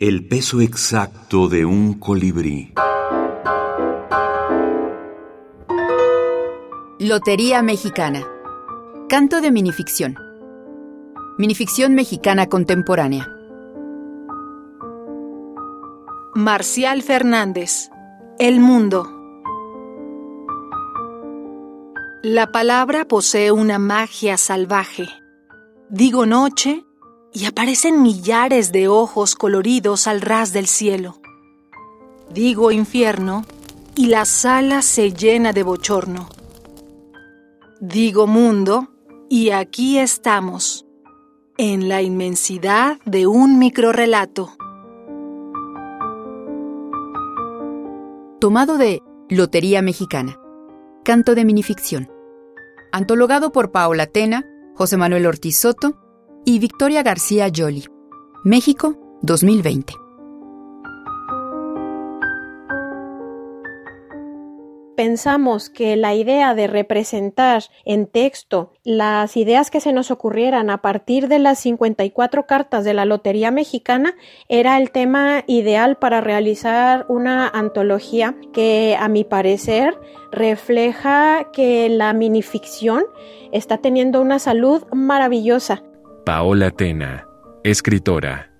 El peso exacto de un colibrí. Lotería Mexicana. Canto de minificción. Minificción mexicana contemporánea. Marcial Fernández. El mundo. La palabra posee una magia salvaje. Digo noche y aparecen millares de ojos coloridos al ras del cielo. Digo infierno y la sala se llena de bochorno. Digo mundo y aquí estamos, en la inmensidad de un microrrelato. Tomado de Lotería Mexicana. Canto de minificción. Antologado por Paola Tena, José Manuel Ortiz Soto y Victoria García Yoli. México, 2020. pensamos que la idea de representar en texto las ideas que se nos ocurrieran a partir de las 54 cartas de la Lotería Mexicana era el tema ideal para realizar una antología que a mi parecer refleja que la minificción está teniendo una salud maravillosa. Paola Tena, escritora.